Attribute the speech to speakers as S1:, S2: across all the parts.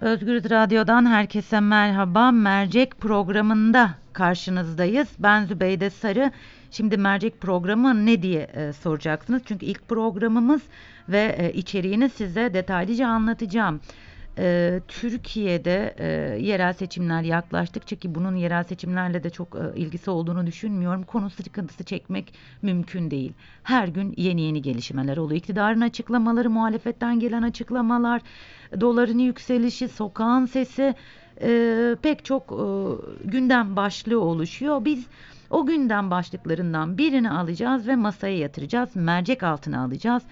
S1: Özgür Radyo'dan herkese merhaba. Mercek programında karşınızdayız. Ben Zübeyde Sarı. Şimdi mercek programı ne diye e, soracaksınız. Çünkü ilk programımız ve e, içeriğini size detaylıca anlatacağım. E, Türkiye'de e, yerel seçimler yaklaştıkça ki bunun yerel seçimlerle de çok e, ilgisi olduğunu düşünmüyorum. Konu sıkıntısı çekmek mümkün değil. Her gün yeni yeni gelişmeler oluyor. İktidarın açıklamaları, muhalefetten gelen açıklamalar, doların yükselişi, sokağın sesi e, pek çok e, gündem başlığı oluşuyor. Biz o gündem başlıklarından birini alacağız ve masaya yatıracağız. Mercek altına alacağız.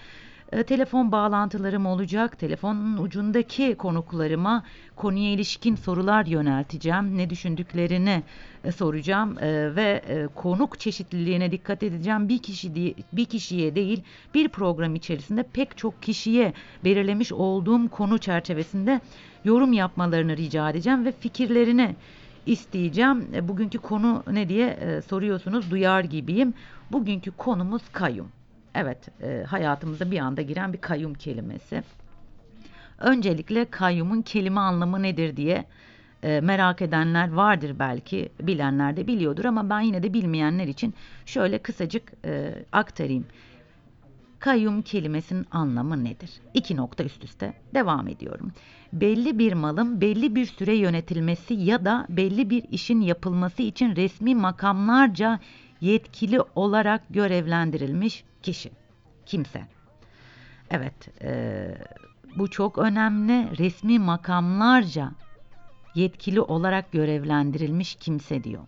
S1: E, telefon bağlantılarım olacak. Telefonun ucundaki konuklarıma konuya ilişkin sorular yönelteceğim. Ne düşündüklerini e, soracağım e, ve e, konuk çeşitliliğine dikkat edeceğim. Bir kişi diye, bir kişiye değil, bir program içerisinde pek çok kişiye belirlemiş olduğum konu çerçevesinde yorum yapmalarını rica edeceğim ve fikirlerini isteyeceğim. Bugünkü konu ne diye soruyorsunuz. Duyar gibiyim. Bugünkü konumuz kayyum. Evet, e, hayatımıza bir anda giren bir kayyum kelimesi. Öncelikle kayyumun kelime anlamı nedir diye e, merak edenler vardır belki, bilenler de biliyordur ama ben yine de bilmeyenler için şöyle kısacık e, aktarayım. Kayyum kelimesinin anlamı nedir? İki nokta üst üste devam ediyorum. Belli bir malın belli bir süre yönetilmesi ya da belli bir işin yapılması için resmi makamlarca yetkili olarak görevlendirilmiş kişi, kimse. Evet, e, bu çok önemli. Resmi makamlarca yetkili olarak görevlendirilmiş kimse diyor.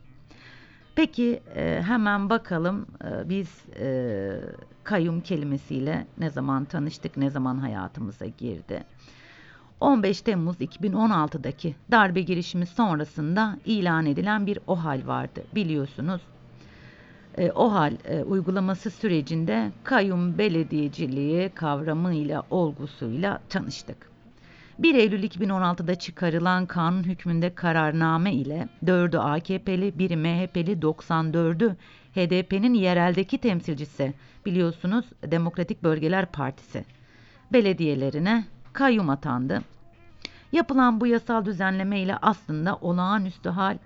S1: Peki e, hemen bakalım e, biz e, kayyum kelimesiyle ne zaman tanıştık, ne zaman hayatımıza girdi. 15 Temmuz 2016'daki darbe girişimi sonrasında ilan edilen bir OHAL vardı biliyorsunuz. E, OHAL e, uygulaması sürecinde kayyum belediyeciliği kavramıyla, olgusuyla tanıştık. 1 Eylül 2016'da çıkarılan kanun hükmünde kararname ile 4'ü AKP'li, 1'i MHP'li, 94'ü HDP'nin yereldeki temsilcisi biliyorsunuz Demokratik Bölgeler Partisi belediyelerine kayyum atandı. Yapılan bu yasal düzenleme ile aslında olağanüstü hal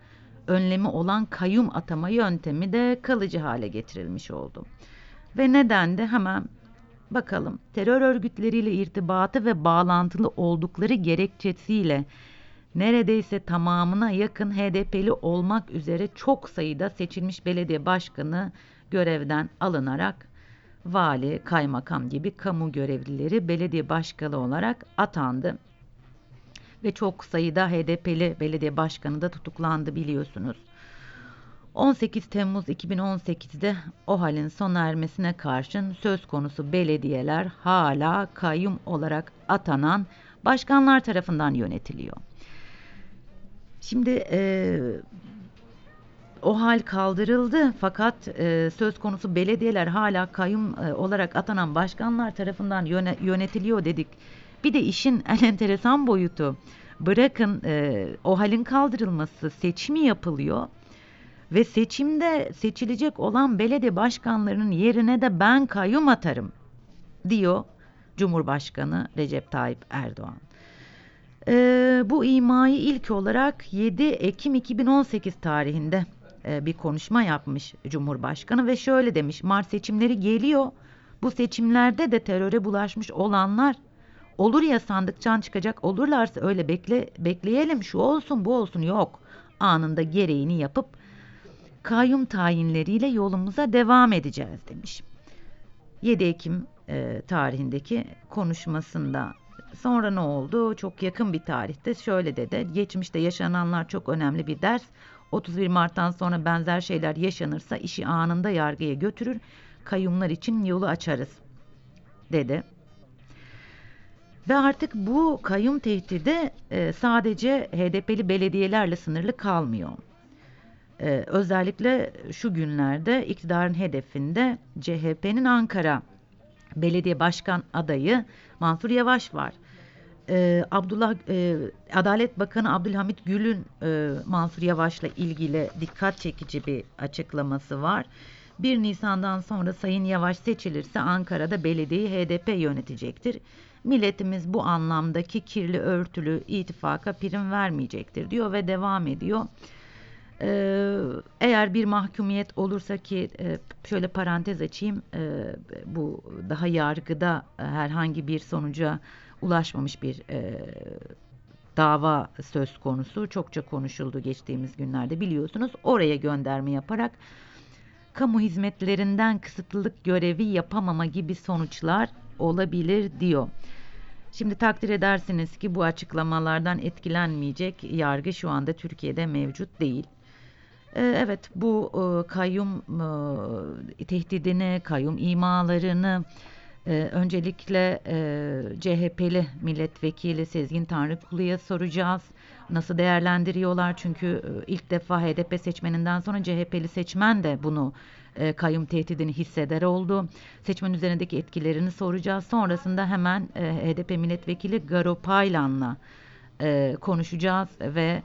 S1: önlemi olan kayyum atama yöntemi de kalıcı hale getirilmiş oldu. Ve neden de hemen bakalım. Terör örgütleriyle irtibatı ve bağlantılı oldukları gerekçesiyle neredeyse tamamına yakın HDP'li olmak üzere çok sayıda seçilmiş belediye başkanı görevden alınarak vali, kaymakam gibi kamu görevlileri belediye başkanı olarak atandı. Ve çok sayıda HDP'li belediye başkanı da tutuklandı biliyorsunuz. 18 Temmuz 2018'de o halin sona ermesine karşın söz konusu belediyeler hala kayyum olarak atanan başkanlar tarafından yönetiliyor. Şimdi e, o hal kaldırıldı fakat e, söz konusu belediyeler hala kayyum e, olarak atanan başkanlar tarafından yöne, yönetiliyor dedik. Bir de işin en enteresan boyutu bırakın e, o halin kaldırılması seçimi yapılıyor ve seçimde seçilecek olan belediye başkanlarının yerine de ben kayyum atarım diyor Cumhurbaşkanı Recep Tayyip Erdoğan. Ee, bu imayı ilk olarak 7 Ekim 2018 tarihinde e, bir konuşma yapmış Cumhurbaşkanı ve şöyle demiş Mart seçimleri geliyor. Bu seçimlerde de teröre bulaşmış olanlar olur ya sandıktan çıkacak olurlarsa öyle bekle bekleyelim şu olsun bu olsun yok. Anında gereğini yapıp kayyum tayinleriyle yolumuza devam edeceğiz demiş. 7 Ekim e, tarihindeki konuşmasında sonra ne oldu? Çok yakın bir tarihte şöyle dedi. Geçmişte yaşananlar çok önemli bir ders. 31 Mart'tan sonra benzer şeyler yaşanırsa işi anında yargıya götürür. Kayyumlar için yolu açarız dedi. Ve artık bu kayyum tehdidi e, sadece HDP'li belediyelerle sınırlı kalmıyor. E, özellikle şu günlerde iktidarın hedefinde CHP'nin Ankara Belediye Başkan adayı Mansur Yavaş var. Ee, Abdullah e, Adalet Bakanı Abdülhamit Gül'ün e, Mansur Yavaş'la ilgili dikkat çekici bir açıklaması var. 1 Nisan'dan sonra Sayın Yavaş seçilirse Ankara'da belediyeyi HDP yönetecektir. Milletimiz bu anlamdaki kirli örtülü ittifaka prim vermeyecektir diyor ve devam ediyor. Ee, eğer bir mahkumiyet olursa ki e, şöyle parantez açayım e, bu daha yargıda e, herhangi bir sonuca ulaşmamış bir dava söz konusu çokça konuşuldu geçtiğimiz günlerde biliyorsunuz oraya gönderme yaparak kamu hizmetlerinden kısıtlılık görevi yapamama gibi sonuçlar olabilir diyor. Şimdi takdir edersiniz ki bu açıklamalardan etkilenmeyecek yargı şu anda Türkiye'de mevcut değil. Ee, Evet bu e, kayyum e, tehdidini, kayyum imalarını e, öncelikle CHP'li milletvekili Sezgin Tanrıkulu'ya soracağız. Nasıl değerlendiriyorlar? Çünkü ilk defa HDP seçmeninden sonra CHP'li seçmen de bunu e, kayyum tehdidini hisseder oldu. Seçmen üzerindeki etkilerini soracağız. Sonrasında hemen e, HDP milletvekili Garo Paylan'la e, konuşacağız ve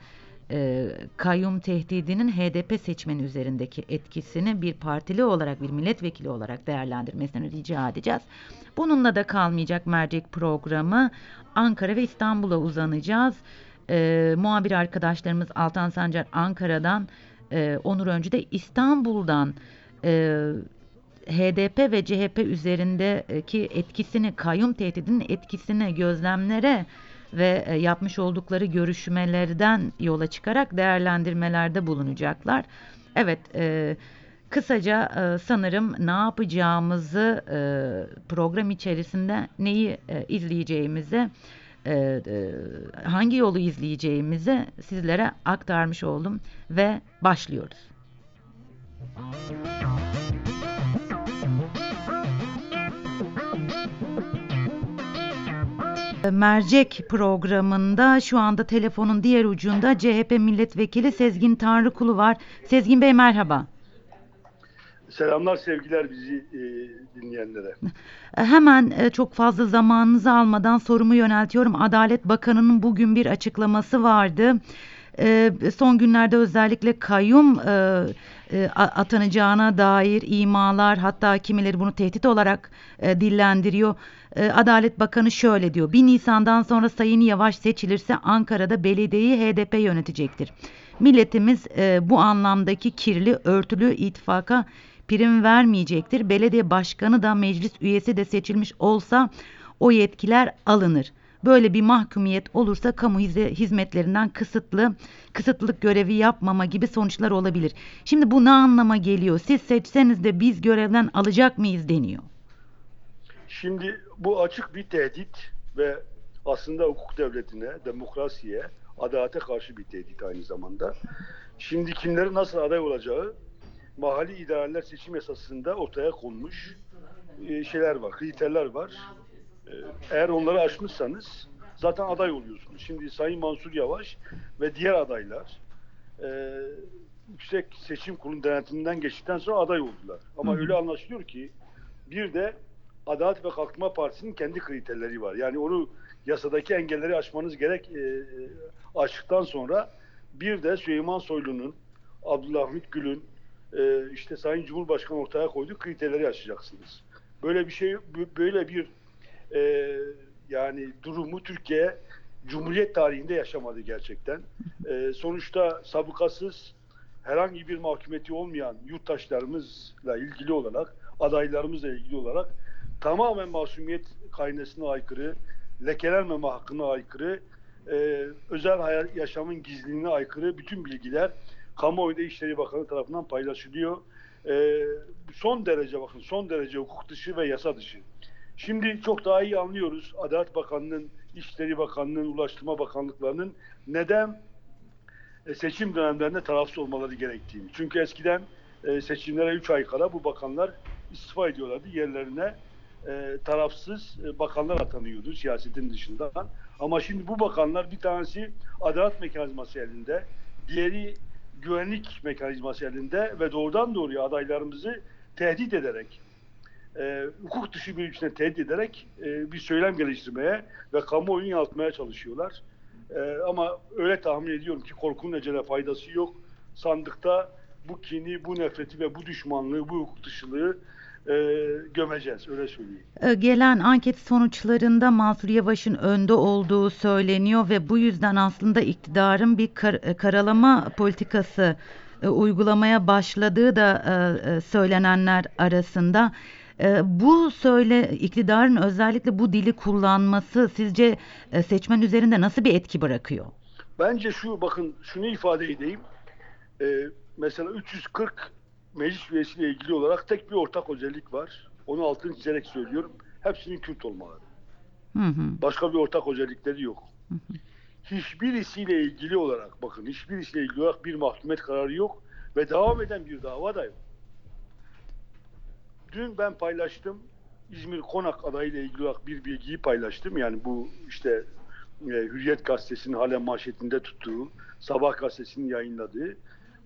S1: e, kayyum tehdidinin HDP seçmeni üzerindeki etkisini bir partili olarak bir milletvekili olarak değerlendirmesini rica edeceğiz. Bununla da kalmayacak mercek programı Ankara ve İstanbul'a uzanacağız. E, muhabir arkadaşlarımız Altan Sancar Ankara'dan, e, Onur Öncü de İstanbul'dan e, HDP ve CHP üzerindeki etkisini, kayyum tehdidinin etkisini gözlemlere ve e, yapmış oldukları görüşmelerden yola çıkarak değerlendirmelerde bulunacaklar. Evet, e, kısaca e, sanırım ne yapacağımızı e, program içerisinde neyi e, izleyeceğimizi, e, e, hangi yolu izleyeceğimizi sizlere aktarmış oldum ve başlıyoruz. Mercek programında şu anda telefonun diğer ucunda CHP milletvekili Sezgin Tanrıkulu var. Sezgin Bey merhaba.
S2: Selamlar sevgiler bizi e, dinleyenlere.
S1: Hemen e, çok fazla zamanınızı almadan sorumu yöneltiyorum. Adalet Bakanı'nın bugün bir açıklaması vardı. E, son günlerde özellikle kayyum e, e, atanacağına dair imalar hatta kimileri bunu tehdit olarak e, dillendiriyor. E, Adalet Bakanı şöyle diyor. 1 Nisan'dan sonra Sayın Yavaş seçilirse Ankara'da belediyeyi HDP yönetecektir. Milletimiz bu anlamdaki kirli örtülü ittifaka prim vermeyecektir. Belediye başkanı da meclis üyesi de seçilmiş olsa o yetkiler alınır. Böyle bir mahkumiyet olursa kamu hizmetlerinden kısıtlı, kısıtlılık görevi yapmama gibi sonuçlar olabilir. Şimdi bu ne anlama geliyor? Siz seçseniz de biz görevden alacak mıyız deniyor.
S2: Şimdi bu açık bir tehdit ve aslında hukuk devletine, demokrasiye, adalete karşı bir tehdit aynı zamanda. Şimdi kimlerin nasıl aday olacağı mahalli idareler seçim yasasında ortaya konmuş e, şeyler var, kriterler var. E, eğer onları aşmışsanız zaten aday oluyorsunuz. Şimdi Sayın Mansur Yavaş ve diğer adaylar e, Yüksek Seçim Kurulu denetiminden geçtikten sonra aday oldular. Ama hı öyle anlaşılıyor ki bir de Adalet ve Kalkınma Partisi'nin kendi kriterleri var. Yani onu yasadaki engelleri aşmanız gerek e, aştıktan sonra bir de Süleyman Soylu'nun, Abdülhamit Gül'ün, e, işte Sayın Cumhurbaşkanı ortaya koyduğu kriterleri aşacaksınız. Böyle bir şey, böyle bir e, yani durumu Türkiye Cumhuriyet tarihinde yaşamadı gerçekten. E, sonuçta sabıkasız herhangi bir mahkumiyeti olmayan yurttaşlarımızla ilgili olarak, adaylarımızla ilgili olarak tamamen masumiyet kaynesine aykırı, lekelenmeme hakkına aykırı, e, özel hayat, yaşamın gizliliğine aykırı bütün bilgiler Kamuoyunda İşleri Bakanı tarafından paylaşılıyor. E, son derece bakın son derece hukuk dışı ve yasa dışı. Şimdi çok daha iyi anlıyoruz Adalet Bakanı'nın, İşleri Bakanı'nın, Ulaştırma Bakanlıklarının neden e, seçim dönemlerinde tarafsız olmaları gerektiğini. Çünkü eskiden e, seçimlere 3 ay kala bu bakanlar istifa ediyorlardı. Yerlerine e, tarafsız bakanlar atanıyordu siyasetin dışından. Ama şimdi bu bakanlar bir tanesi adalet mekanizması elinde, diğeri güvenlik mekanizması elinde ve doğrudan doğruya adaylarımızı tehdit ederek, e, hukuk dışı bir içine tehdit ederek e, bir söylem geliştirmeye ve kamuoyunu yansıtmaya çalışıyorlar. E, ama öyle tahmin ediyorum ki korkunun ecele faydası yok. Sandıkta bu kini, bu nefreti ve bu düşmanlığı, bu hukuk dışılığı e, gömeceğiz. Öyle söyleyeyim.
S1: E, Gelen anket sonuçlarında Mansur Yavaş'ın önde olduğu söyleniyor ve bu yüzden aslında iktidarın bir kar- e, karalama politikası e, uygulamaya başladığı da söylenenler arasında. E, Bu söyle iktidarın özellikle bu dili kullanması sizce e, seçmen üzerinde nasıl bir etki bırakıyor?
S2: Bence şu bakın şunu ifade edeyim. Ee, mesela 340 meclis üyesiyle ilgili olarak tek bir ortak özellik var. Onu altını çizerek söylüyorum. Hepsinin Kürt olmaları.
S1: Hı hı.
S2: Başka bir ortak özellikleri yok. Hiçbirisiyle ilgili olarak bakın hiçbirisiyle ilgili olarak bir mahkumiyet kararı yok ve devam eden bir dava da yok. Dün ben paylaştım İzmir Konak adayıyla ilgili olarak bir bilgiyi paylaştım. Yani bu işte e, Hürriyet Gazetesi'nin halen manşetinde tuttuğu, Sabah Gazetesi'nin yayınladığı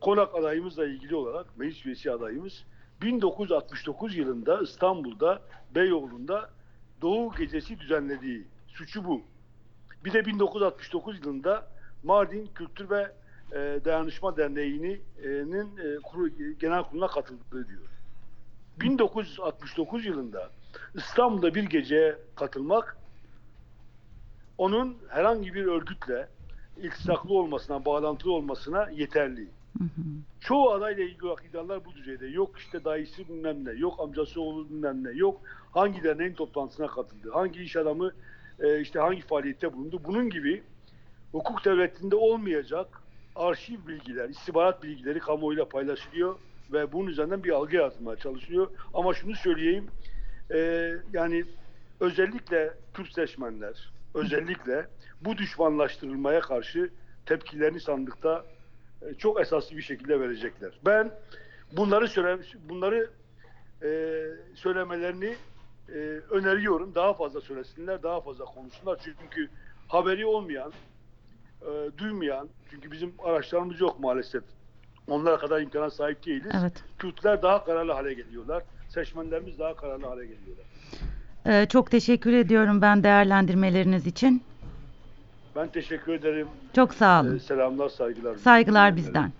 S2: Konak adayımızla ilgili olarak meclis üyesi adayımız 1969 yılında İstanbul'da Beyoğlu'nda Doğu Gecesi düzenlediği suçu bu. Bir de 1969 yılında Mardin Kültür ve e, Dayanışma Derneği'nin e, genel kuruluna katıldığı diyor. 1969 yılında İstanbul'da bir geceye katılmak onun herhangi bir örgütle iltisaklı olmasına, bağlantılı olmasına yeterli.
S1: Hı hı.
S2: Çoğu adayla ilgili iddialar bu düzeyde. Yok işte dayısı bilmem ne, yok amcası oğlu bilmem ne, yok hangi derneğin toplantısına katıldı, hangi iş adamı e, işte hangi faaliyette bulundu. Bunun gibi hukuk devletinde olmayacak arşiv bilgiler, istihbarat bilgileri kamuoyuyla paylaşılıyor ve bunun üzerinden bir algı yaratılmaya çalışılıyor. Ama şunu söyleyeyim, e, yani özellikle Kürt seçmenler, özellikle bu düşmanlaştırılmaya karşı tepkilerini sandıkta e, çok esaslı bir şekilde verecekler. Ben bunları söyle bunları e, söylemelerini e, öneriyorum. Daha fazla söylesinler, daha fazla konuşsunlar. Çünkü haberi olmayan, e, duymayan, çünkü bizim araçlarımız yok maalesef. Onlara kadar imkana sahip değiliz.
S1: Evet.
S2: Kürtler daha kararlı hale geliyorlar. Seçmenlerimiz daha kararlı hale geliyorlar.
S1: E, Çok teşekkür ediyorum ben değerlendirmeleriniz için.
S2: Ben teşekkür ederim.
S1: Çok sağ olun.
S2: selamlar, saygılar.
S1: Saygılar bizden.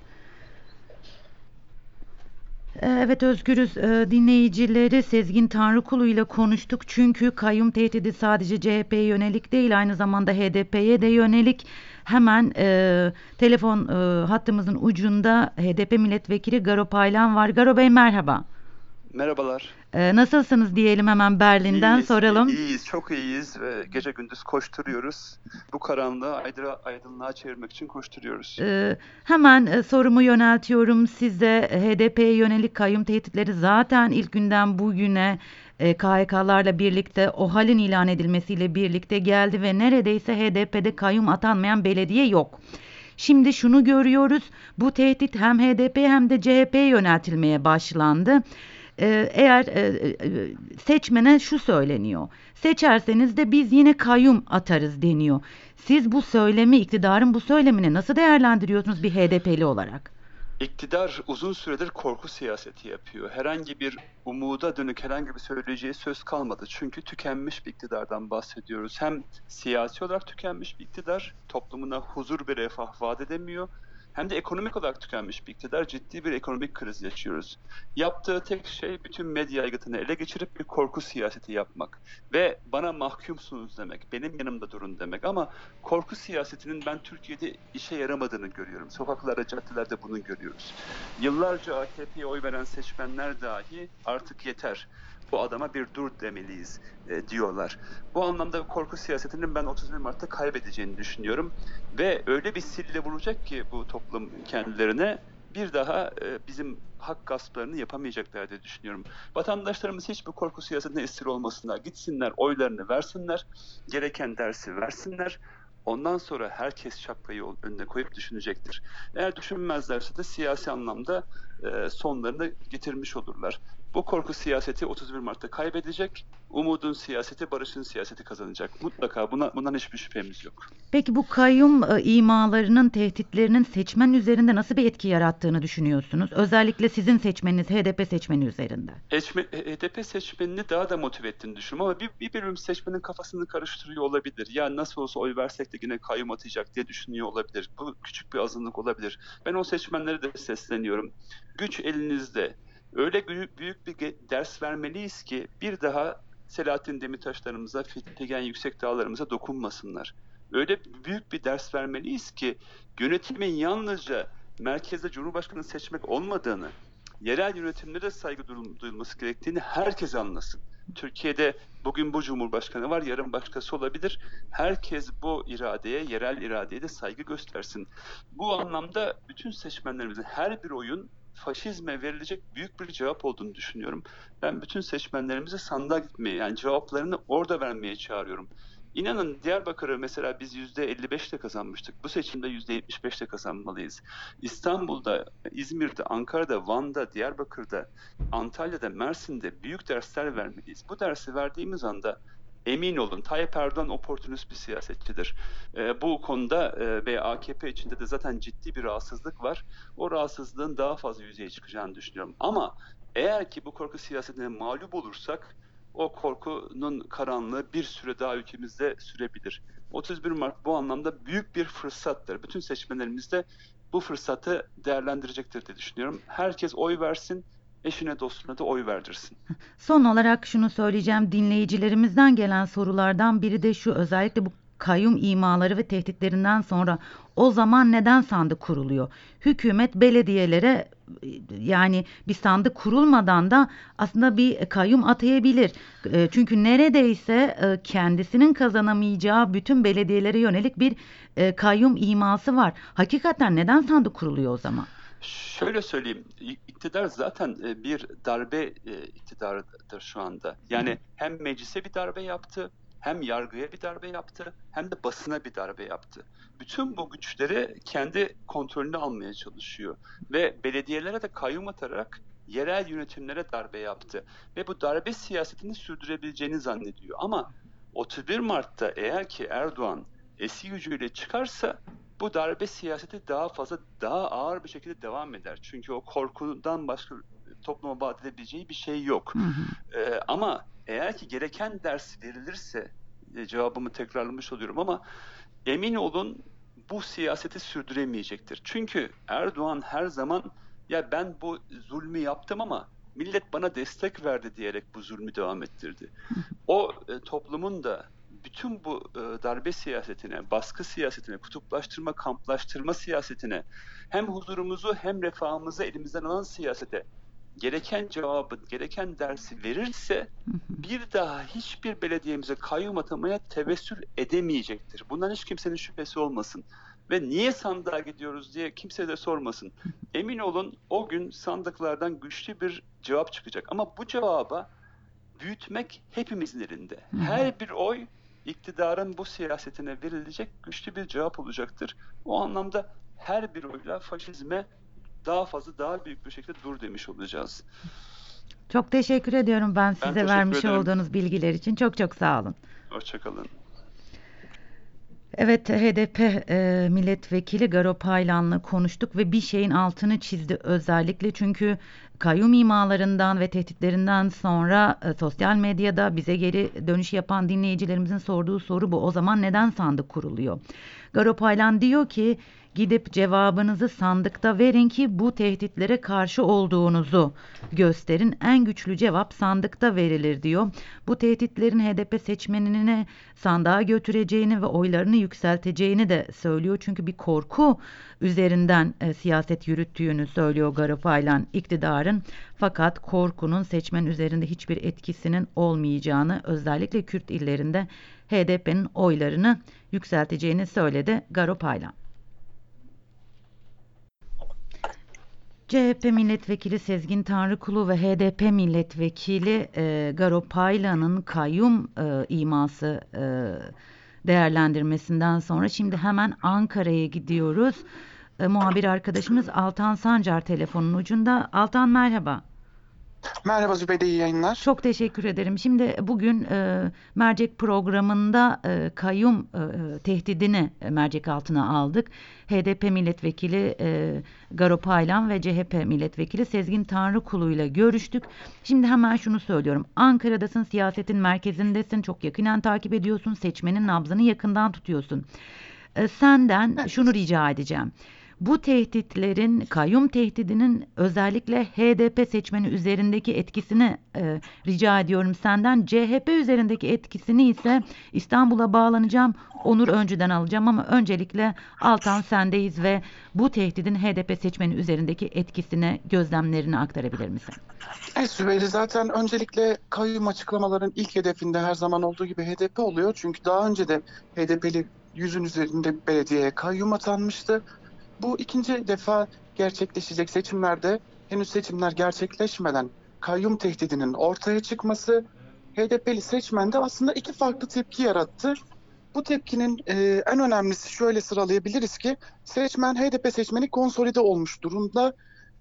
S1: Ee, Evet Özgürüz Ee, dinleyicileri Sezgin Tanrıkulu ile konuştuk çünkü kayyum tehdidi sadece CHP'ye yönelik değil aynı zamanda HDP'ye de yönelik hemen e, telefon e, hattımızın ucunda HDP milletvekili Garo Paylan var. Garo Bey merhaba.
S3: Merhabalar.
S1: Ee, nasılsınız diyelim hemen Berlin'den
S3: İyiyiz,
S1: soralım.
S3: İyiyiz, çok iyiyiz ve gece gündüz koşturuyoruz. Bu karanlığı aydınlığa, aydınlığa çevirmek için koşturuyoruz.
S1: Ee, hemen e, sorumu yöneltiyorum size. HDP'ye yönelik kayyum tehditleri zaten ilk günden bugüne e, KHK'larla birlikte o halin ilan edilmesiyle birlikte geldi ve neredeyse HDP'de kayyum atanmayan belediye yok. Şimdi şunu görüyoruz. Bu tehdit hem HDP hem de CHP'ye yöneltilmeye başlandı. Ee, eğer e, e, seçmene şu söyleniyor. Seçerseniz de biz yine kayyum atarız deniyor. Siz bu söylemi, iktidarın bu söylemini nasıl değerlendiriyorsunuz bir HDP'li olarak?
S3: İktidar uzun süredir korku siyaseti yapıyor. Herhangi bir umuda dönük herhangi bir söyleyeceği söz kalmadı. Çünkü tükenmiş bir iktidardan bahsediyoruz. Hem siyasi olarak tükenmiş bir iktidar, toplumuna huzur ve refah vaat edemiyor. Hem de ekonomik olarak tükenmiş bir iktidar, ciddi bir ekonomik kriz yaşıyoruz. Yaptığı tek şey bütün medya aygıtını ele geçirip bir korku siyaseti yapmak. Ve bana mahkumsunuz demek, benim yanımda durun demek. Ama korku siyasetinin ben Türkiye'de işe yaramadığını görüyorum. Sokaklarda, caddelerde bunu görüyoruz. Yıllarca AKP'ye oy veren seçmenler dahi artık yeter. Bu adama bir dur demeliyiz e, diyorlar. Bu anlamda korku siyasetinin ben 31 Mart'ta kaybedeceğini düşünüyorum. Ve öyle bir sille vuracak ki bu toplum kendilerine bir daha e, bizim hak gasplarını yapamayacaklar diye düşünüyorum. Vatandaşlarımız hiç bu korku siyasetine esir olmasınlar. Gitsinler, oylarını versinler, gereken dersi versinler. Ondan sonra herkes şapkayı önüne koyup düşünecektir. Eğer düşünmezlerse de siyasi anlamda e, sonlarını getirmiş olurlar. Bu korku siyaseti 31 Mart'ta kaybedecek. Umudun siyaseti, barışın siyaseti kazanacak. Mutlaka buna, bundan hiçbir şüphemiz yok.
S1: Peki bu kayyum e, imalarının, tehditlerinin seçmen üzerinde nasıl bir etki yarattığını düşünüyorsunuz? Özellikle sizin seçmeniniz, HDP seçmeni üzerinde.
S3: Seçme, HDP seçmenini daha da motive ettiğini düşünüyorum ama bir, bir bölüm seçmenin kafasını karıştırıyor olabilir. Ya nasıl olsa oy versek de yine kayyum atacak diye düşünüyor olabilir. Bu küçük bir azınlık olabilir. Ben o seçmenlere de sesleniyorum. Güç elinizde. Öyle büyük, büyük bir ders vermeliyiz ki bir daha Selahattin Demirtaşlarımıza, Figen Yüksek Dağlarımıza dokunmasınlar. Öyle büyük bir ders vermeliyiz ki yönetimin yalnızca merkezde Cumhurbaşkanı seçmek olmadığını, yerel yönetimlere de saygı duyul- duyulması gerektiğini herkes anlasın. Türkiye'de bugün bu Cumhurbaşkanı var, yarın başkası olabilir. Herkes bu iradeye, yerel iradeye de saygı göstersin. Bu anlamda bütün seçmenlerimizin her bir oyun faşizme verilecek büyük bir cevap olduğunu düşünüyorum. Ben bütün seçmenlerimizi sandığa gitmeye, yani cevaplarını orada vermeye çağırıyorum. İnanın Diyarbakır'ı mesela biz %55'te kazanmıştık. Bu seçimde %75'te kazanmalıyız. İstanbul'da, İzmir'de, Ankara'da, Van'da, Diyarbakır'da, Antalya'da, Mersin'de büyük dersler vermeliyiz. Bu dersi verdiğimiz anda emin olun Tayyip Erdoğan oportunist bir siyasetçidir. Ee, bu konuda e, ve AKP içinde de zaten ciddi bir rahatsızlık var. O rahatsızlığın daha fazla yüzeye çıkacağını düşünüyorum. Ama eğer ki bu korku siyasetine mağlup olursak o korkunun karanlığı bir süre daha ülkemizde sürebilir. 31 Mart bu anlamda büyük bir fırsattır. Bütün seçmenlerimiz de bu fırsatı değerlendirecektir diye düşünüyorum. Herkes oy versin, eşine dostuna da oy verdirsin.
S1: Son olarak şunu söyleyeceğim. Dinleyicilerimizden gelen sorulardan biri de şu. Özellikle bu kayyum imaları ve tehditlerinden sonra o zaman neden sandık kuruluyor? Hükümet belediyelere yani bir sandık kurulmadan da aslında bir kayyum atayabilir. E, Çünkü neredeyse e, kendisinin kazanamayacağı bütün belediyelere yönelik bir e, kayyum iması var. Hakikaten neden sandık kuruluyor o zaman?
S3: Şöyle söyleyeyim, iktidar zaten e, bir darbe e, iktidarıdır şu anda. Yani hem meclise bir darbe yaptı, hem yargıya bir darbe yaptı, hem de basına bir darbe yaptı. Bütün bu güçleri kendi kontrolüne almaya çalışıyor ve belediyelere de kayyum atarak yerel yönetimlere darbe yaptı ve bu darbe siyasetini sürdürebileceğini zannediyor. Ama 31 Mart'ta eğer ki Erdoğan eski gücüyle çıkarsa bu darbe siyaseti daha fazla, daha ağır bir şekilde devam eder. Çünkü o korkudan başka topluma vaat edebileceği bir şey yok.
S1: Hı hı.
S3: Ee, ama eğer ki gereken ders verilirse, e, cevabımı tekrarlamış oluyorum ama emin olun bu siyaseti sürdüremeyecektir. Çünkü Erdoğan her zaman ya ben bu zulmü yaptım ama millet bana destek verdi diyerek bu zulmü devam ettirdi. O e, toplumun da bütün bu e, darbe siyasetine, baskı siyasetine, kutuplaştırma, kamplaştırma siyasetine, hem huzurumuzu hem refahımızı elimizden alan siyasete gereken cevabı, gereken dersi verirse bir daha hiçbir belediyemize kayyum atamaya tevessül edemeyecektir. Bundan hiç kimsenin şüphesi olmasın. Ve niye sandığa gidiyoruz diye kimse de sormasın. Emin olun o gün sandıklardan güçlü bir cevap çıkacak. Ama bu cevaba büyütmek hepimizin elinde. Her bir oy iktidarın bu siyasetine verilecek güçlü bir cevap olacaktır. O anlamda her bir oyla faşizme daha fazla, daha büyük bir şekilde dur demiş olacağız.
S1: Çok teşekkür ediyorum ben size
S3: teşekkür
S1: vermiş
S3: ederim.
S1: olduğunuz bilgiler için. Çok çok sağ olun.
S3: Hoşçakalın.
S1: Evet HDP e, milletvekili Garo Paylan'la konuştuk ve bir şeyin altını çizdi özellikle çünkü kayyum imalarından ve tehditlerinden sonra e, sosyal medyada bize geri dönüş yapan dinleyicilerimizin sorduğu soru bu. O zaman neden sandık kuruluyor? Garo Paylan diyor ki gidip cevabınızı sandıkta verin ki bu tehditlere karşı olduğunuzu gösterin. En güçlü cevap sandıkta verilir diyor. Bu tehditlerin HDP seçmenini sandığa götüreceğini ve oylarını yükselteceğini de söylüyor. Çünkü bir korku üzerinden e, siyaset yürüttüğünü söylüyor Garipaylan iktidarın. Fakat korkunun seçmen üzerinde hiçbir etkisinin olmayacağını özellikle Kürt illerinde HDP'nin oylarını yükselteceğini söyledi Garopaylan. CHP milletvekili Sezgin Tanrıkulu ve HDP milletvekili e, Garo Paylan'ın kayyum e, iması e, değerlendirmesinden sonra şimdi hemen Ankara'ya gidiyoruz. E, muhabir arkadaşımız Altan Sancar telefonun ucunda. Altan merhaba.
S4: Merhaba Zübeyde, iyi yayınlar.
S1: Çok teşekkür ederim. Şimdi bugün e, mercek programında e, kayyum e, tehdidini e, mercek altına aldık. HDP milletvekili e, Garo Paylan ve CHP milletvekili Sezgin Tanrıkulu ile görüştük. Şimdi hemen şunu söylüyorum. Ankara'dasın, siyasetin merkezindesin, çok yakinen takip ediyorsun, seçmenin nabzını yakından tutuyorsun. E, senden
S4: Evet.
S1: şunu rica edeceğim. Bu tehditlerin, kayyum tehdidinin özellikle HDP seçmeni üzerindeki etkisini e, rica ediyorum senden. CHP üzerindeki etkisini ise İstanbul'a bağlanacağım. Onur önceden alacağım ama öncelikle Altan sendeyiz ve bu tehdidin HDP seçmeni üzerindeki etkisini, gözlemlerini aktarabilir misin?
S4: Evet Zübeyde zaten öncelikle kayyum açıklamaların ilk hedefinde her zaman olduğu gibi HDP oluyor. Çünkü daha önce de HDP'li yüzün üzerinde belediyeye kayyum atanmıştı. Bu ikinci defa gerçekleşecek seçimlerde henüz seçimler gerçekleşmeden kayyum tehdidinin ortaya çıkması HDP'li seçmende aslında iki farklı tepki yarattı. Bu tepkinin e, en önemlisi şöyle sıralayabiliriz ki seçmen HDP seçmeni konsolide olmuş durumda.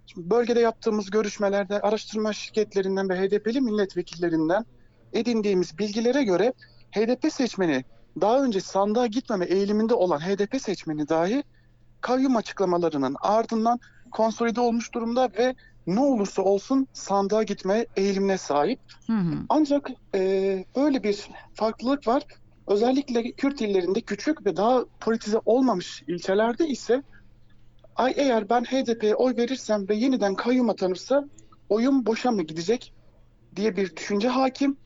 S4: Şimdi bölgede yaptığımız görüşmelerde araştırma şirketlerinden ve HDP'li milletvekillerinden edindiğimiz bilgilere göre HDP seçmeni daha önce sandığa gitmeme eğiliminde olan HDP seçmeni dahi kayyum açıklamalarının ardından konsolide olmuş durumda ve ne olursa olsun sandığa gitme eğilimine sahip.
S1: Hı hı.
S4: Ancak e, böyle bir farklılık var. Özellikle Kürt illerinde küçük ve daha politize olmamış ilçelerde ise ay eğer ben HDP'ye oy verirsem ve yeniden kayyum atanırsa oyum boşa mı gidecek diye bir düşünce hakim.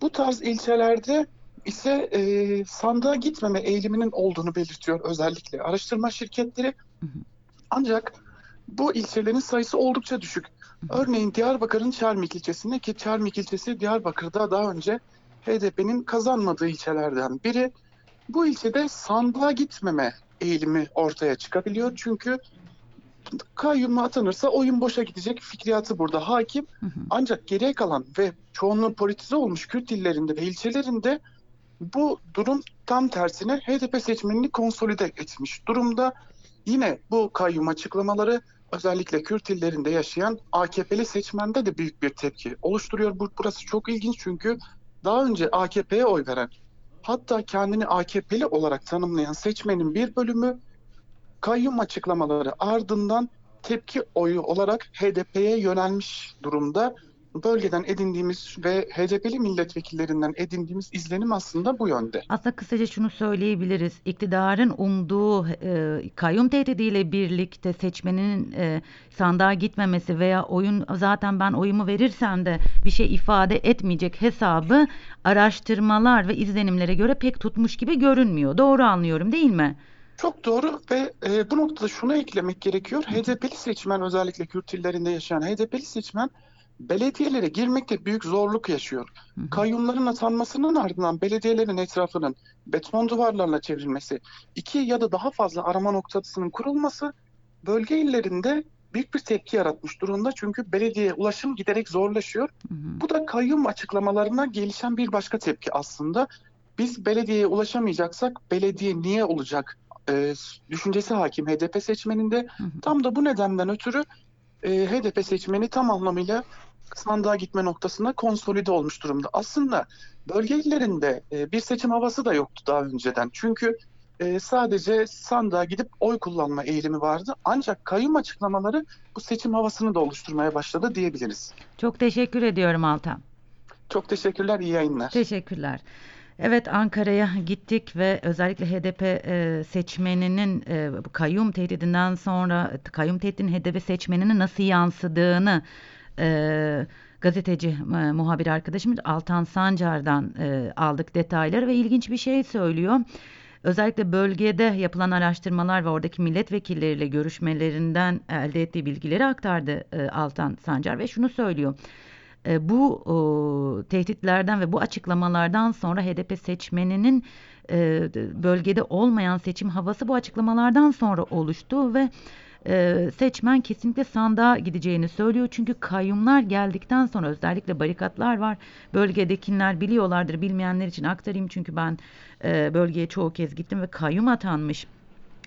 S4: Bu tarz ilçelerde ise e, sandığa gitmeme eğiliminin olduğunu belirtiyor özellikle araştırma şirketleri.
S1: Hı hı.
S4: Ancak bu ilçelerin sayısı oldukça düşük. Örneğin Diyarbakır'ın Çarmik ilçesinde ki Çarmik ilçesi Diyarbakır'da daha önce HDP'nin kazanmadığı ilçelerden biri. Bu ilçede sandığa gitmeme eğilimi ortaya çıkabiliyor. Çünkü kayyuma atanırsa oyun boşa gidecek fikriyatı burada hakim.
S1: Hı hı.
S4: Ancak geriye kalan ve çoğunluğu politize olmuş Kürt illerinde ve ilçelerinde bu durum tam tersine HDP seçmenini konsolide etmiş durumda. Yine bu kayyum açıklamaları özellikle Kürt illerinde yaşayan AKP'li seçmende de büyük bir tepki oluşturuyor. Bu, burası çok ilginç çünkü daha önce AKP'ye oy veren hatta kendini AKP'li olarak tanımlayan seçmenin bir bölümü kayyum açıklamaları ardından tepki oyu olarak HDP'ye yönelmiş durumda. Bölgeden edindiğimiz ve HDP'li milletvekillerinden edindiğimiz izlenim aslında bu yönde.
S1: Aslında kısaca şunu söyleyebiliriz. İktidarın umduğu e, kayyum tehdidiyle birlikte seçmenin e, sandığa gitmemesi veya oyun zaten ben oyumu verirsem de bir şey ifade etmeyecek hesabı araştırmalar ve izlenimlere göre pek tutmuş gibi görünmüyor. Doğru anlıyorum değil mi?
S4: Çok doğru ve e, bu noktada şunu eklemek gerekiyor. HDP'li seçmen özellikle Kürt illerinde yaşayan HDP'li seçmen belediyelere girmekte büyük zorluk yaşıyor.
S1: Hı hı.
S4: Kayyumların atanmasının ardından belediyelerin etrafının beton duvarlarla çevrilmesi, iki ya da daha fazla arama noktasının kurulması bölge illerinde büyük bir tepki yaratmış durumda. Çünkü belediye ulaşım giderek zorlaşıyor.
S1: Hı hı.
S4: Bu da kayyum açıklamalarına gelişen bir başka tepki aslında. Biz belediyeye ulaşamayacaksak belediye niye olacak e, düşüncesi hakim HDP seçmeninde.
S1: Hı hı.
S4: Tam da bu nedenden ötürü e, HDP seçmeni tam anlamıyla sandığa gitme noktasında konsolide olmuş durumda. Aslında bölge illerinde e, bir seçim havası da yoktu daha önceden. Çünkü e, sadece sandığa gidip oy kullanma eğilimi vardı. Ancak kayyum açıklamaları bu seçim havasını da oluşturmaya başladı diyebiliriz.
S1: Çok teşekkür ediyorum Altan.
S4: Çok teşekkürler, iyi yayınlar.
S1: Teşekkürler. Evet Ankara'ya gittik ve özellikle HDP e, seçmeninin e, kayyum tehdidinden sonra kayyum tehdidinin HDP seçmenine nasıl yansıdığını e, gazeteci e, muhabir arkadaşımız Altan Sancar'dan e, aldık detayları ve ilginç bir şey söylüyor. Özellikle bölgede yapılan araştırmalar ve oradaki milletvekilleriyle görüşmelerinden elde ettiği bilgileri aktardı e, Altan Sancar ve şunu söylüyor. E, bu o, tehditlerden ve bu açıklamalardan sonra HDP seçmeninin e, bölgede olmayan seçim havası bu açıklamalardan sonra oluştu ve e, seçmen kesinlikle sandığa gideceğini söylüyor. Çünkü kayyumlar geldikten sonra özellikle barikatlar var. Bölgedekiler biliyorlardır. Bilmeyenler için aktarayım çünkü ben e, bölgeye çoğu kez gittim ve kayyum atanmış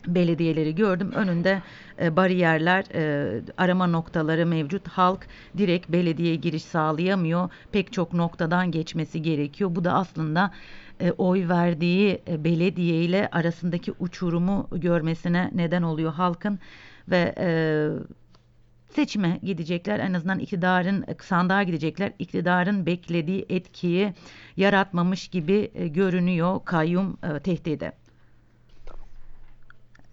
S1: belediyeleri gördüm. Önünde e, bariyerler, e, arama noktaları mevcut. Halk direkt belediyeye giriş sağlayamıyor. Pek çok noktadan geçmesi gerekiyor. Bu da aslında e, oy verdiği e, belediye ile arasındaki uçurumu görmesine neden oluyor halkın ve e, seçime gidecekler. En azından iktidarın sandığa gidecekler. İktidarın beklediği etkiyi yaratmamış gibi e, görünüyor kayyum e, tehdidi.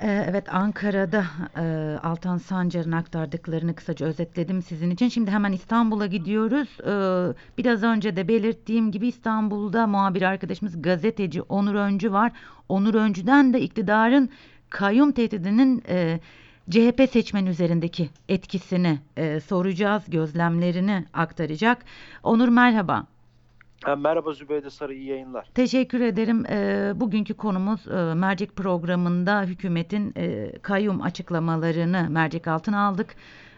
S1: Ee, Evet Ankara'da e, Altan Sancar'ın aktardıklarını kısaca özetledim sizin için. Şimdi hemen İstanbul'a gidiyoruz. Ee, biraz önce de belirttiğim gibi İstanbul'da muhabir arkadaşımız gazeteci Onur Öncü var. Onur Öncü'den de iktidarın kayyum tehdidinin e, CHP seçmen üzerindeki etkisini e, soracağız, gözlemlerini aktaracak. Onur merhaba.
S5: Ha, Merhaba Zübeyde Sarı, iyi yayınlar.
S1: Teşekkür ederim. Ee, bugünkü konumuz e, mercek programında hükümetin e, kayyum açıklamalarını mercek altına aldık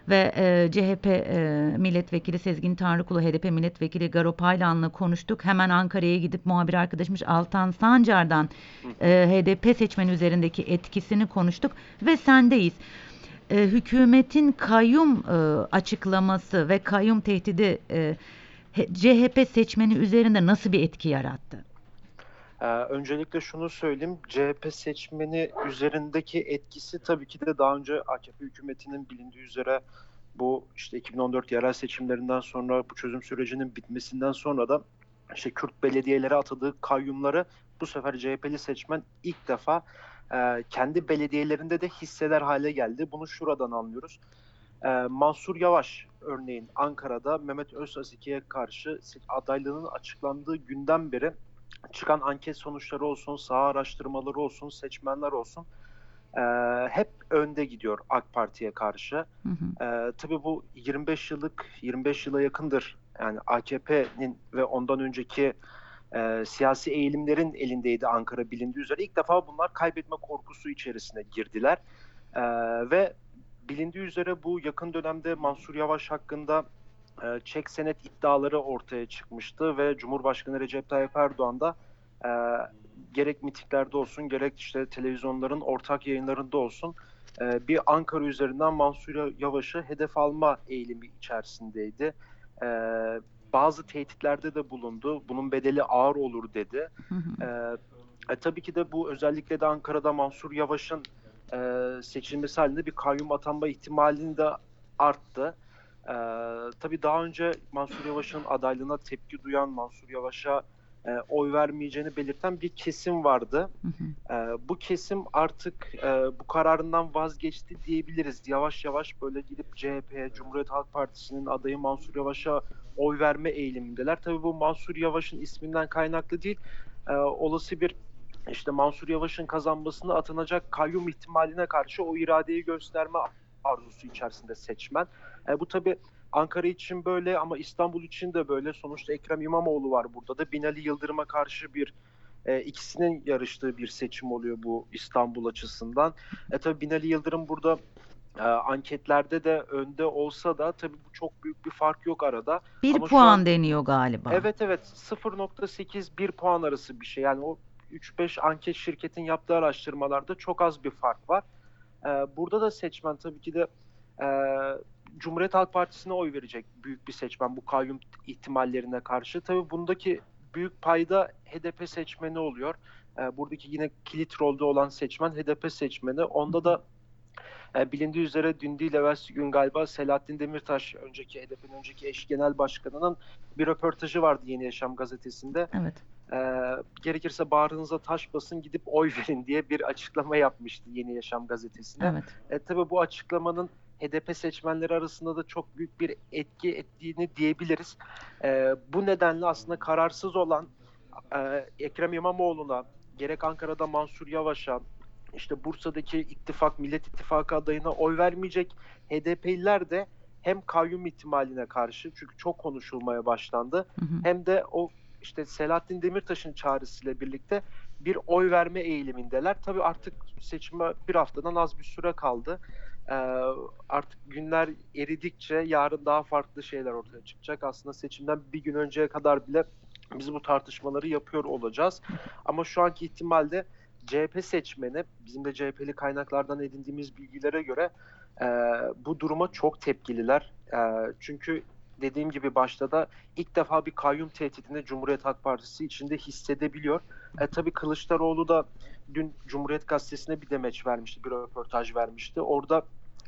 S1: ve e, CHP e, milletvekili Sezgin Tanrıkulu, HDP milletvekili Garo Paylan'la konuştuk. Hemen Ankara'ya gidip muhabir arkadaşımız Altan Sancar'dan e, HDP seçmen üzerindeki etkisini konuştuk ve sendeyiz. E, hükümetin kayyum e, açıklaması ve kayyum tehdidi e, CHP seçmeni üzerinde nasıl bir etki yarattı?
S5: Ee, öncelikle şunu söyleyeyim, CHP seçmeni üzerindeki etkisi tabii ki de daha önce AKP hükümetinin bilindiği üzere bu işte 2014 yerel seçimlerinden sonra bu çözüm sürecinin bitmesinden sonra da işte Kürt belediyelere atadığı kayyumları bu sefer CHP'li seçmen ilk defa e, kendi belediyelerinde de hisseder hale geldi. Bunu şuradan anlıyoruz. Ee, Mansur Yavaş örneğin Ankara'da Mehmet Özasiki'ye karşı adaylığının açıklandığı günden beri çıkan anket sonuçları olsun, saha araştırmaları olsun, seçmenler olsun e, hep önde gidiyor AK Parti'ye karşı.
S1: Hı hı.
S5: E, tabii bu 25 yıllık, 25 yıla yakındır yani AKP'nin ve ondan önceki e, siyasi eğilimlerin elindeydi Ankara bilindiği üzere. İlk defa bunlar kaybetme korkusu içerisine girdiler. E, ve bilindiği üzere bu yakın dönemde Mansur Yavaş hakkında e, çek senet iddiaları ortaya çıkmıştı ve Cumhurbaşkanı Recep Tayyip Erdoğan da e, gerek mitinglerde olsun gerek işte televizyonların ortak yayınlarında olsun e, bir Ankara üzerinden Mansur Yavaş'ı hedef alma eğilimi içerisindeydi. E, bazı tehditlerde de bulundu. Bunun bedeli ağır olur dedi. Ee, e, tabii ki de bu özellikle de Ankara'da Mansur Yavaş'ın e, seçilmesi halinde bir kayyum atanma ihtimalini de arttı. Ee, tabii daha önce Mansur Yavaş'ın adaylığına tepki duyan, Mansur Yavaş'a e, oy vermeyeceğini belirten bir kesim vardı.
S1: Hı hı.
S5: Ee, bu kesim artık e, bu kararından vazgeçti diyebiliriz. Yavaş yavaş böyle gidip CHP'ye, Cumhuriyet Halk Partisi'nin adayı Mansur Yavaş'a oy verme eğilimindeler. Tabii bu Mansur Yavaş'ın isminden kaynaklı değil. Ee, olası bir işte Mansur Yavaş'ın kazanmasına atanacak kayyum ihtimaline karşı o iradeyi gösterme arzusu içerisinde seçmen. E, bu tabii Ankara için böyle ama İstanbul için de böyle. Sonuçta Ekrem İmamoğlu var burada da. Binali Yıldırım'a karşı bir e, ikisinin yarıştığı bir seçim oluyor bu İstanbul açısından. E tabii Binali Yıldırım burada e, anketlerde de önde olsa da tabii bu çok büyük bir fark yok arada.
S1: Bir
S5: Ama
S1: puan
S5: an-
S1: deniyor galiba.
S5: Evet evet 0.8 1 puan arası bir şey. Yani o 3-5 anket şirketin yaptığı araştırmalarda çok az bir fark var. Ee, burada da seçmen tabii ki de e, Cumhuriyet Halk Partisi'ne oy verecek büyük bir seçmen bu kayyum ihtimallerine karşı. Tabii bundaki büyük payda HDP seçmeni oluyor. Ee, buradaki yine kilit rolde olan seçmen HDP seçmeni. Onda da e, bilindiği üzere dün değil evvelsi gün galiba Selahattin Demirtaş önceki HDP'nin önceki eş genel başkanının bir röportajı vardı Yeni Yaşam gazetesinde.
S1: Evet.
S5: Ee, gerekirse bağrınıza taş basın gidip oy verin diye bir açıklama yapmıştı Yeni Yaşam gazetesine.
S1: Evet.
S5: E, tabii bu açıklamanın HDP seçmenleri arasında da çok büyük bir etki ettiğini diyebiliriz. E, bu nedenle aslında kararsız olan e, Ekrem İmamoğlu'na, gerek Ankara'da Mansur Yavaş'a, işte Bursa'daki ittifak, Millet İttifakı adayına oy vermeyecek HDP'liler de hem kayyum ihtimaline karşı çünkü çok konuşulmaya başlandı
S1: Hı hı.
S5: hem de o işte Selahattin Demirtaş'ın çağrısıyla birlikte bir oy verme eğilimindeler. Tabii artık seçime bir haftadan az bir süre kaldı. Ee, artık günler eridikçe yarın daha farklı şeyler ortaya çıkacak. Aslında seçimden bir gün önceye kadar bile biz bu tartışmaları yapıyor olacağız. Ama şu anki ihtimalde CHP seçmeni bizim de CHP'li kaynaklardan edindiğimiz bilgilere göre e, bu duruma çok tepkililer. E, çünkü dediğim gibi başta da ilk defa bir kayyum tehdidini Cumhuriyet Halk Partisi içinde hissedebiliyor. E, tabii Kılıçdaroğlu da dün Cumhuriyet Gazetesi'ne bir demeç vermişti, bir röportaj vermişti. Orada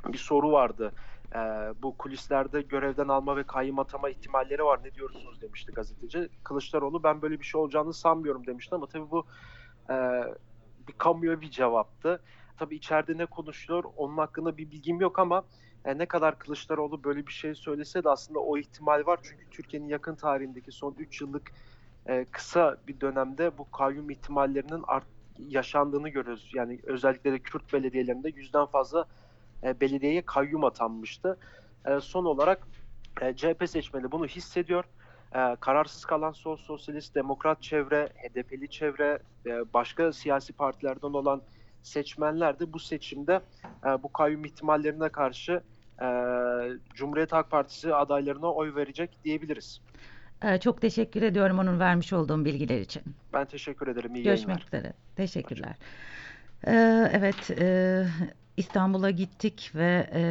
S5: bir soru vardı. E, bu kulislerde görevden alma ve kayyum atama ihtimalleri var. Ne diyorsunuz demişti gazeteci. Kılıçdaroğlu ben böyle bir şey olacağını sanmıyorum demişti ama tabii bu e, bir kamuya bir cevaptı. Tabii içeride ne konuşuyor onun hakkında bir bilgim yok ama e, ne kadar Kılıçdaroğlu böyle bir şey söylese de aslında o ihtimal var. Çünkü Türkiye'nin yakın tarihindeki son 3 yıllık e, kısa bir dönemde bu kayyum ihtimallerinin art, yaşandığını görüyoruz. Yani özellikle de Kürt belediyelerinde yüzden fazla e, belediyeye kayyum atanmıştı. E, son olarak e, CHP seçmeni bunu hissediyor. E, kararsız kalan sol sosyalist, demokrat çevre, HDP'li çevre, e, başka siyasi partilerden olan seçmenler de bu seçimde e, bu kayyum ihtimallerine karşı e, Cumhuriyet Halk Partisi adaylarına oy verecek diyebiliriz.
S1: Ee, çok teşekkür ediyorum onun vermiş olduğum bilgiler için.
S5: Ben teşekkür ederim. İyi
S1: Görüşmek
S5: yayınlar.
S1: üzere. Teşekkürler. Ee, evet, e, İstanbul'a gittik ve e,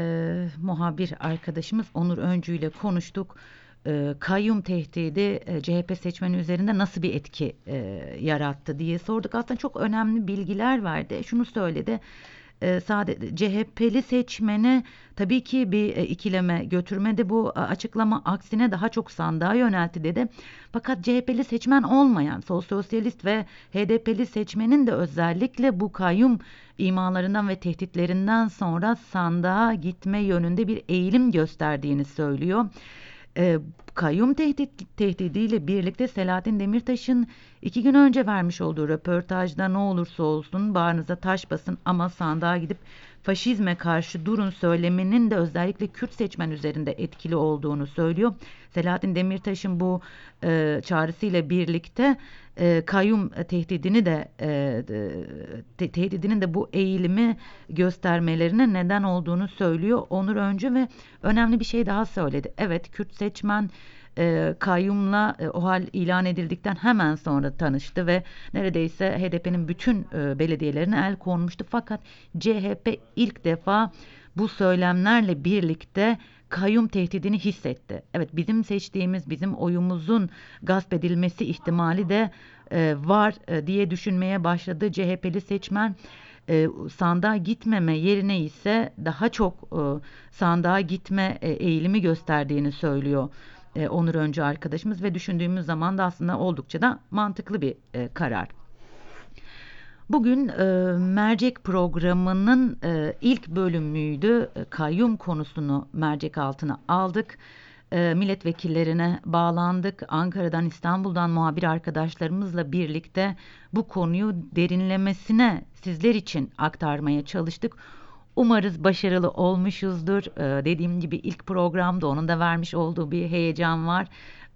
S1: muhabir arkadaşımız Onur Öncü ile konuştuk. E, kayyum tehdidi e, CHP seçmeni üzerinde nasıl bir etki e, yarattı diye sorduk. Aslında çok önemli bilgiler verdi. Şunu söyledi. E, sadece CHP'li seçmeni tabii ki bir e, ikileme götürmedi bu e, açıklama aksine daha çok sandığa yöneltti dedi. Fakat CHP'li seçmen olmayan sol sosyalist ve HDP'li seçmenin de özellikle bu kayyum imalarından ve tehditlerinden sonra sandığa gitme yönünde bir eğilim gösterdiğini söylüyor. E, kayyum tehdit, tehdidiyle birlikte Selahattin Demirtaş'ın iki gün önce vermiş olduğu röportajda ne olursa olsun bağrınıza taş basın ama sandığa gidip faşizme karşı durun söyleminin de özellikle Kürt seçmen üzerinde etkili olduğunu söylüyor. Selahattin Demirtaş'ın bu e, çağrısıyla birlikte e, kayyum tehdidini de e, te, tehdidinin de bu eğilimi göstermelerine neden olduğunu söylüyor Onur Öncü ve önemli bir şey daha söyledi. Evet Kürt seçmen e, kayyumla e, o hal ilan edildikten hemen sonra tanıştı ve neredeyse HDP'nin bütün e, belediyelerine el konmuştu. Fakat CHP ilk defa bu söylemlerle birlikte kayyum tehdidini hissetti. Evet bizim seçtiğimiz bizim oyumuzun gasp edilmesi ihtimali de e, var e, diye düşünmeye başladı CHP'li seçmen e, sandığa gitmeme yerine ise daha çok e, sandığa gitme e, eğilimi gösterdiğini söylüyor e, Onur Öncü arkadaşımız ve düşündüğümüz zaman da aslında oldukça da mantıklı bir e, karar. Bugün e, mercek programının e, ilk bölümüydü. E, kayyum konusunu mercek altına aldık. E, milletvekillerine bağlandık. Ankara'dan İstanbul'dan muhabir arkadaşlarımızla birlikte bu konuyu derinlemesine sizler için aktarmaya çalıştık. Umarız başarılı olmuşuzdur. Ee, dediğim gibi ilk programda onun da vermiş olduğu bir heyecan var.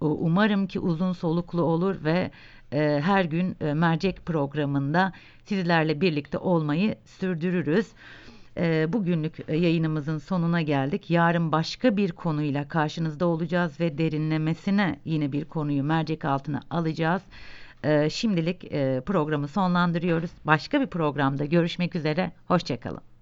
S1: Ee, umarım ki uzun soluklu olur ve e, her gün e, mercek programında sizlerle birlikte olmayı sürdürürüz. E, bugünlük yayınımızın sonuna geldik. Yarın başka bir konuyla karşınızda olacağız ve derinlemesine yine bir konuyu mercek altına alacağız. E, şimdilik e, programı sonlandırıyoruz. Başka bir programda görüşmek üzere. Hoşçakalın.